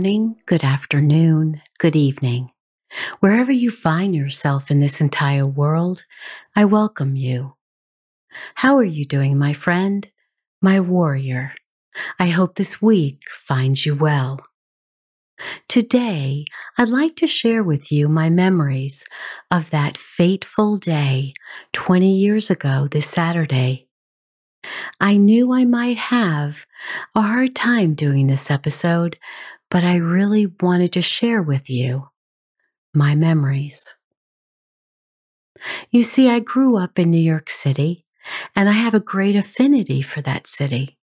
Morning, good afternoon, good evening. Wherever you find yourself in this entire world, I welcome you. How are you doing, my friend, my warrior? I hope this week finds you well. Today, I'd like to share with you my memories of that fateful day 20 years ago this Saturday. I knew I might have a hard time doing this episode, but I really wanted to share with you my memories. You see, I grew up in New York City, and I have a great affinity for that city.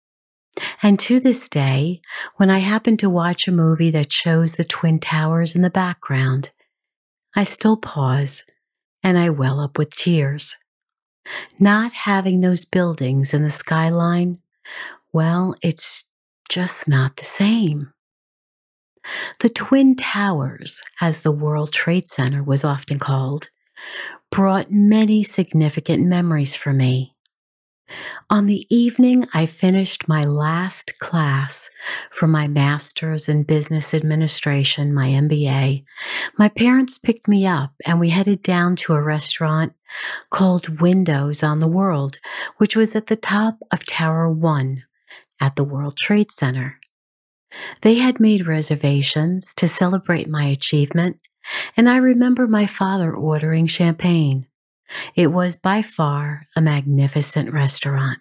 And to this day, when I happen to watch a movie that shows the Twin Towers in the background, I still pause and I well up with tears. Not having those buildings in the skyline, well, it's just not the same. The Twin Towers, as the World Trade Center was often called, brought many significant memories for me. On the evening I finished my last class for my master's in business administration, my MBA, my parents picked me up and we headed down to a restaurant called Windows on the World, which was at the top of Tower 1 at the World Trade Center. They had made reservations to celebrate my achievement, and I remember my father ordering champagne. It was by far a magnificent restaurant.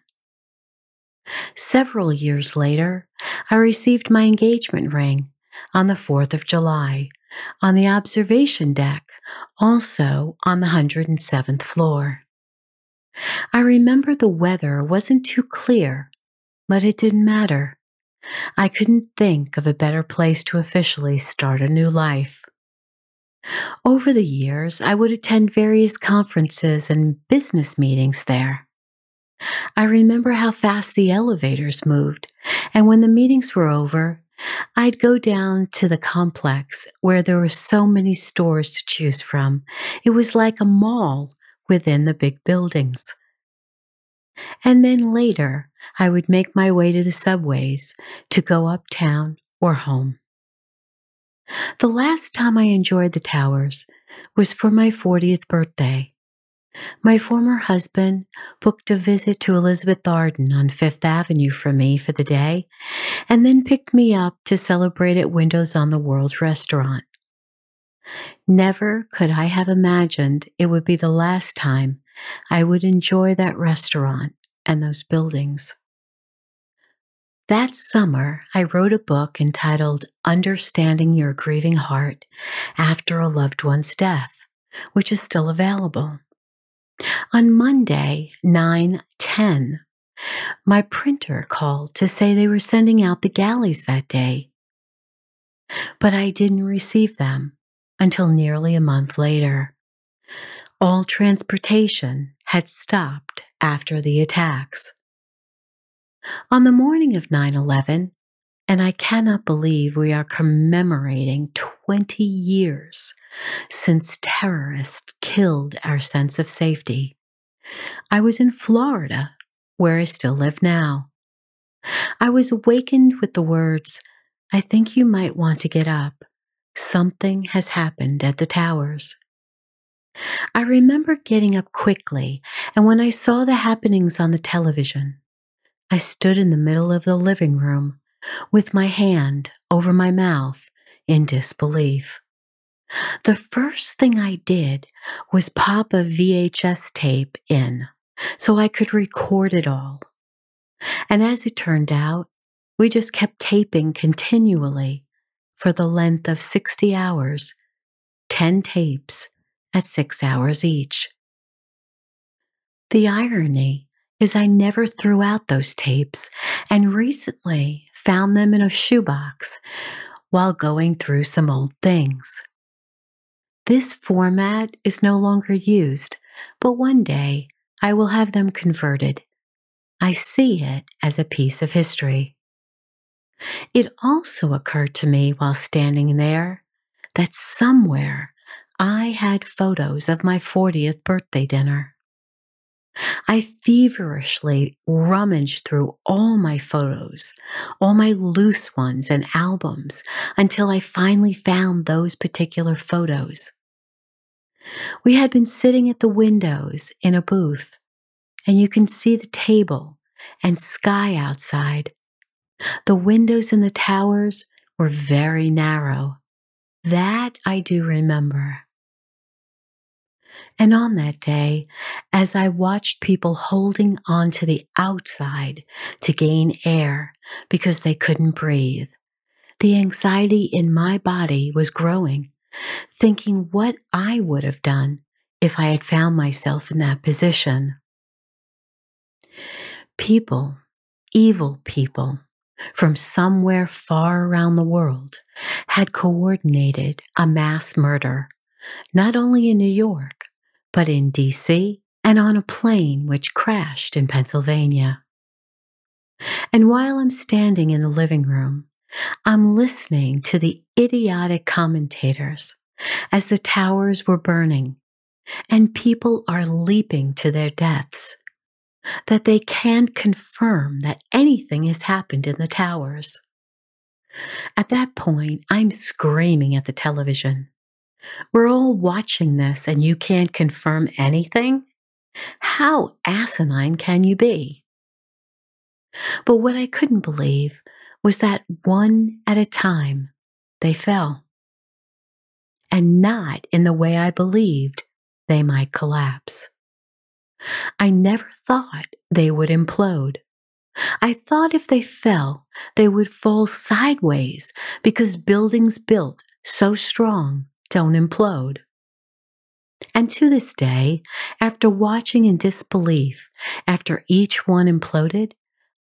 Several years later, I received my engagement ring on the 4th of July on the observation deck, also on the 107th floor. I remember the weather wasn't too clear, but it didn't matter. I couldn't think of a better place to officially start a new life. Over the years, I would attend various conferences and business meetings there. I remember how fast the elevators moved, and when the meetings were over, I'd go down to the complex where there were so many stores to choose from. It was like a mall within the big buildings. And then later, I would make my way to the subways to go uptown or home. The last time I enjoyed the towers was for my 40th birthday. My former husband booked a visit to Elizabeth Arden on Fifth Avenue for me for the day, and then picked me up to celebrate at Windows on the World restaurant. Never could I have imagined it would be the last time I would enjoy that restaurant and those buildings. That summer, I wrote a book entitled Understanding Your Grieving Heart After a Loved One's Death, which is still available. On Monday, 9 10, my printer called to say they were sending out the galleys that day. But I didn't receive them until nearly a month later. All transportation had stopped after the attacks. On the morning of 9 11, and I cannot believe we are commemorating 20 years since terrorists killed our sense of safety. I was in Florida, where I still live now. I was awakened with the words, I think you might want to get up. Something has happened at the towers. I remember getting up quickly, and when I saw the happenings on the television, I stood in the middle of the living room with my hand over my mouth in disbelief. The first thing I did was pop a VHS tape in so I could record it all. And as it turned out, we just kept taping continually for the length of 60 hours 10 tapes at six hours each. The irony is, I never threw out those tapes and recently found them in a shoebox while going through some old things. This format is no longer used, but one day I will have them converted. I see it as a piece of history. It also occurred to me while standing there that somewhere I had photos of my 40th birthday dinner. I feverishly rummaged through all my photos, all my loose ones and albums, until I finally found those particular photos. We had been sitting at the windows in a booth, and you can see the table and sky outside. The windows in the towers were very narrow. That I do remember. And on that day, as I watched people holding on to the outside to gain air because they couldn't breathe, the anxiety in my body was growing, thinking what I would have done if I had found myself in that position. People, evil people, from somewhere far around the world had coordinated a mass murder, not only in New York, but in DC and on a plane which crashed in Pennsylvania. And while I'm standing in the living room, I'm listening to the idiotic commentators as the towers were burning and people are leaping to their deaths, that they can't confirm that anything has happened in the towers. At that point, I'm screaming at the television. We're all watching this and you can't confirm anything? How asinine can you be? But what I couldn't believe was that one at a time they fell. And not in the way I believed they might collapse. I never thought they would implode. I thought if they fell, they would fall sideways because buildings built so strong don't implode. And to this day, after watching in disbelief after each one imploded,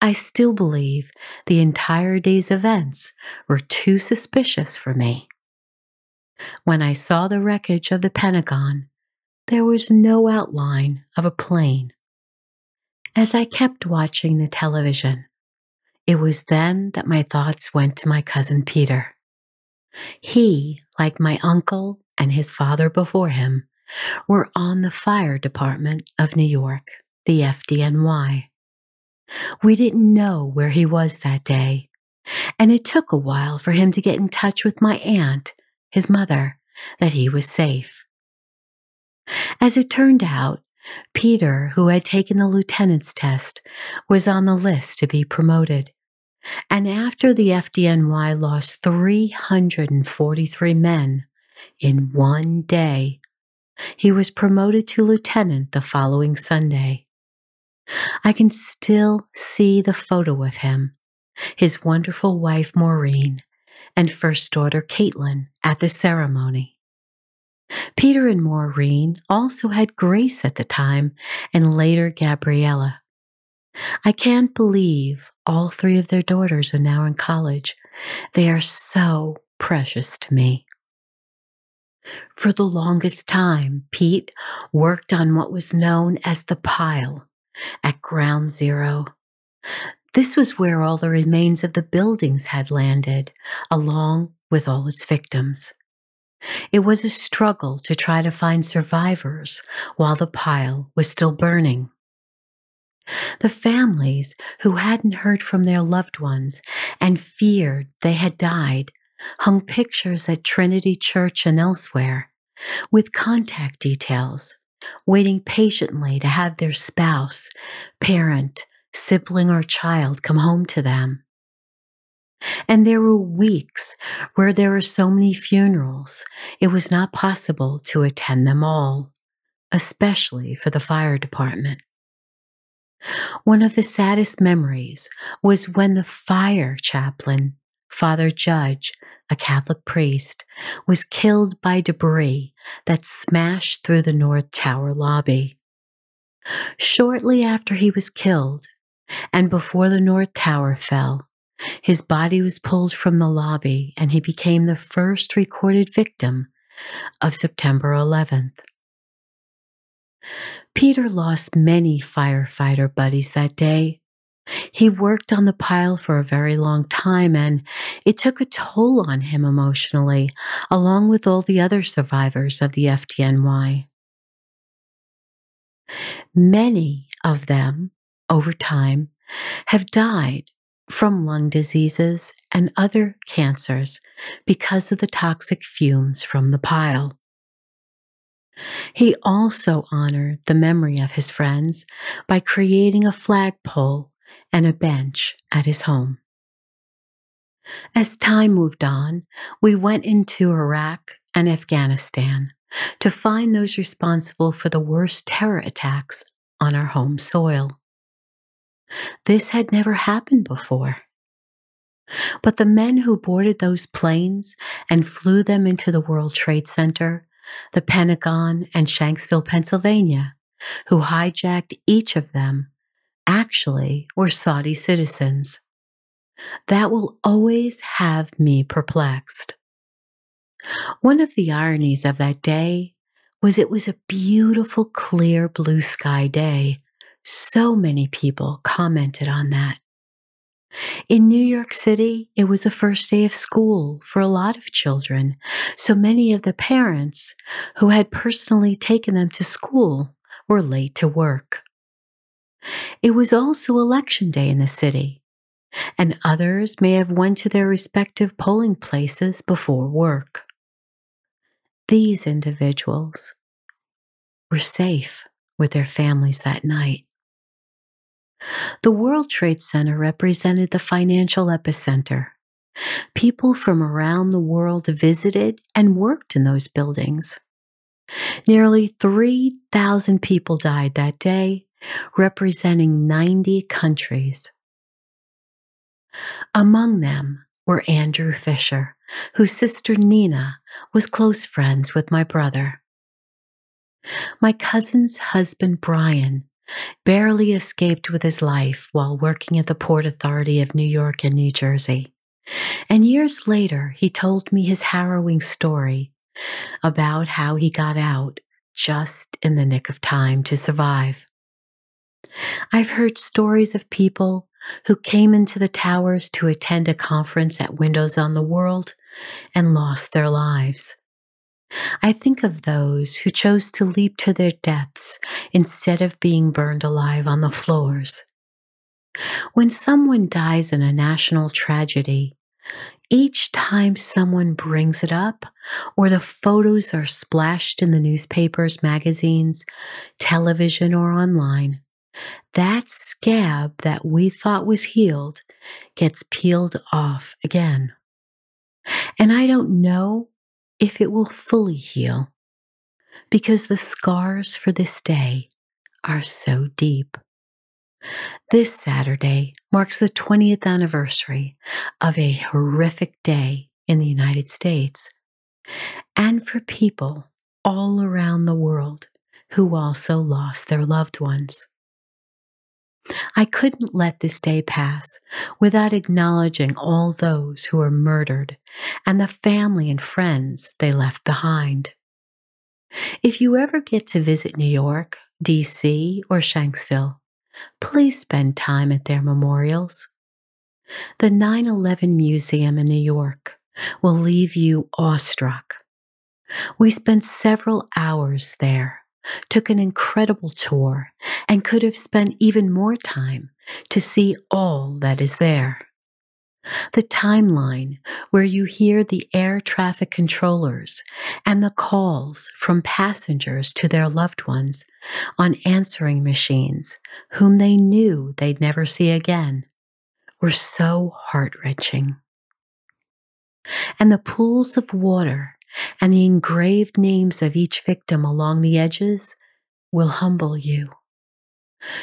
I still believe the entire day's events were too suspicious for me. When I saw the wreckage of the Pentagon, there was no outline of a plane. As I kept watching the television, it was then that my thoughts went to my cousin Peter. He, like my uncle and his father before him, were on the fire department of New York, the FDNY. We didn't know where he was that day, and it took a while for him to get in touch with my aunt, his mother, that he was safe. As it turned out, Peter, who had taken the lieutenant's test, was on the list to be promoted. And after the FDNY lost 343 men in one day, he was promoted to lieutenant the following Sunday. I can still see the photo of him, his wonderful wife Maureen, and first daughter Caitlin at the ceremony. Peter and Maureen also had Grace at the time and later Gabriella. I can't believe all three of their daughters are now in college. They are so precious to me. For the longest time, Pete worked on what was known as the pile at Ground Zero. This was where all the remains of the buildings had landed, along with all its victims. It was a struggle to try to find survivors while the pile was still burning. The families who hadn't heard from their loved ones and feared they had died hung pictures at Trinity Church and elsewhere with contact details, waiting patiently to have their spouse, parent, sibling, or child come home to them. And there were weeks where there were so many funerals, it was not possible to attend them all, especially for the fire department. One of the saddest memories was when the fire chaplain Father Judge, a Catholic priest, was killed by debris that smashed through the North Tower lobby. Shortly after he was killed, and before the North Tower fell, his body was pulled from the lobby and he became the first recorded victim of September 11th. Peter lost many firefighter buddies that day. He worked on the pile for a very long time and it took a toll on him emotionally, along with all the other survivors of the FDNY. Many of them, over time, have died from lung diseases and other cancers because of the toxic fumes from the pile. He also honored the memory of his friends by creating a flagpole and a bench at his home. As time moved on, we went into Iraq and Afghanistan to find those responsible for the worst terror attacks on our home soil. This had never happened before. But the men who boarded those planes and flew them into the World Trade Center, the Pentagon, and Shanksville, Pennsylvania, who hijacked each of them, actually were Saudi citizens. That will always have me perplexed. One of the ironies of that day was it was a beautiful, clear blue sky day so many people commented on that. In New York City, it was the first day of school for a lot of children, so many of the parents who had personally taken them to school were late to work. It was also election day in the city, and others may have went to their respective polling places before work. These individuals were safe with their families that night. The World Trade Center represented the financial epicenter. People from around the world visited and worked in those buildings. Nearly 3,000 people died that day, representing 90 countries. Among them were Andrew Fisher, whose sister Nina was close friends with my brother. My cousin's husband, Brian, barely escaped with his life while working at the Port Authority of New York and New Jersey. And years later, he told me his harrowing story about how he got out just in the nick of time to survive. I've heard stories of people who came into the towers to attend a conference at Windows on the World and lost their lives. I think of those who chose to leap to their deaths instead of being burned alive on the floors. When someone dies in a national tragedy, each time someone brings it up or the photos are splashed in the newspapers, magazines, television, or online, that scab that we thought was healed gets peeled off again. And I don't know if it will fully heal, because the scars for this day are so deep. This Saturday marks the 20th anniversary of a horrific day in the United States, and for people all around the world who also lost their loved ones. I couldn't let this day pass without acknowledging all those who were murdered and the family and friends they left behind. If you ever get to visit New York, D.C., or Shanksville, please spend time at their memorials. The 9 11 Museum in New York will leave you awestruck. We spent several hours there took an incredible tour, and could have spent even more time to see all that is there. The timeline where you hear the air traffic controllers and the calls from passengers to their loved ones on answering machines whom they knew they'd never see again were so heart wrenching. And the pools of water and the engraved names of each victim along the edges will humble you.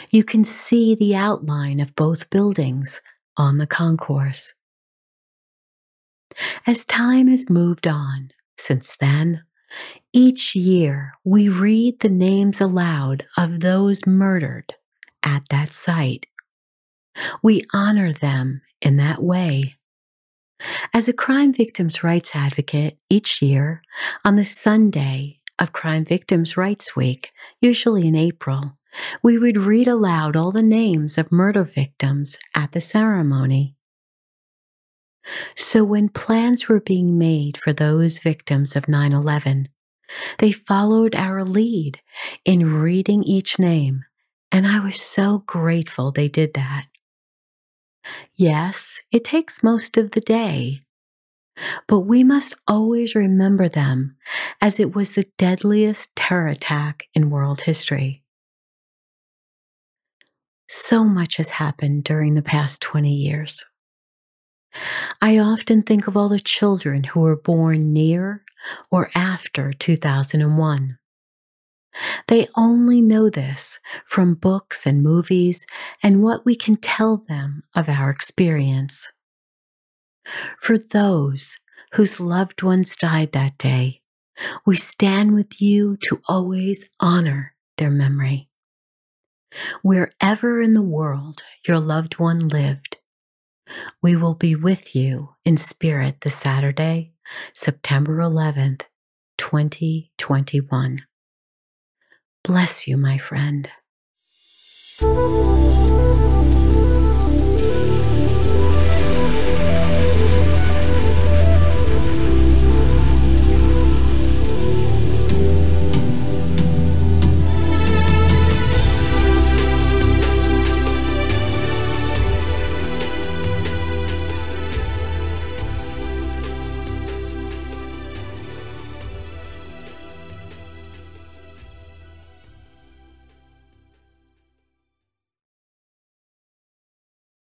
You can see the outline of both buildings on the concourse. As time has moved on since then, each year we read the names aloud of those murdered at that site. We honor them in that way. As a crime victims' rights advocate, each year on the Sunday of Crime Victims' Rights Week, usually in April, we would read aloud all the names of murder victims at the ceremony. So, when plans were being made for those victims of 9 11, they followed our lead in reading each name, and I was so grateful they did that. Yes, it takes most of the day, but we must always remember them as it was the deadliest terror attack in world history. So much has happened during the past 20 years. I often think of all the children who were born near or after 2001. They only know this from books and movies and what we can tell them of our experience. For those whose loved ones died that day, we stand with you to always honor their memory. Wherever in the world your loved one lived, we will be with you in spirit this Saturday, September 11th, 2021. Bless you, my friend.